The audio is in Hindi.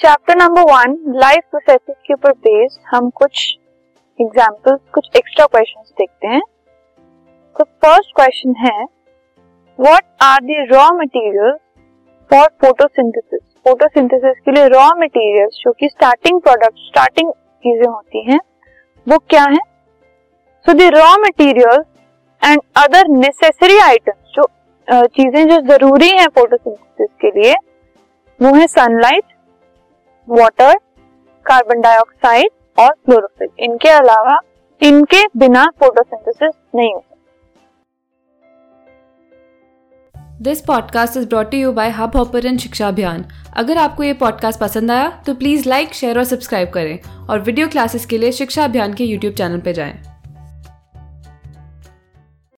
Chapter number one life processes के ऊपर बेस्ड हम कुछ एग्जांपल्स कुछ एक्स्ट्रा क्वेश्चंस देखते हैं। तो फ़र्स्ट क्वेश्चन है what are the raw materials for photosynthesis photosynthesis के लिए रॉ मटेरियल्स जो कि स्टार्टिंग प्रोडक्ट स्टार्टिंग चीज़ें होती हैं, वो क्या है? So the raw materials and other necessary items जो चीज़ें जो ज़रूरी हैं फोटोसिंथेसिस के लिए, वो है सनलाइट वाटर कार्बन डाइऑक्साइड और क्लोरोफिल इनके अलावा इनके बिना फोटोसिंथेसिस नहीं होता। This podcast is brought you by Hubhopper Shiksha Abhiyan अगर आपको ये पॉडकास्ट पसंद आया तो प्लीज़ लाइक शेयर और सब्सक्राइब करें और वीडियो क्लासेस के लिए शिक्षा अभियान के यूट्यूब चैनल पर जाएँ।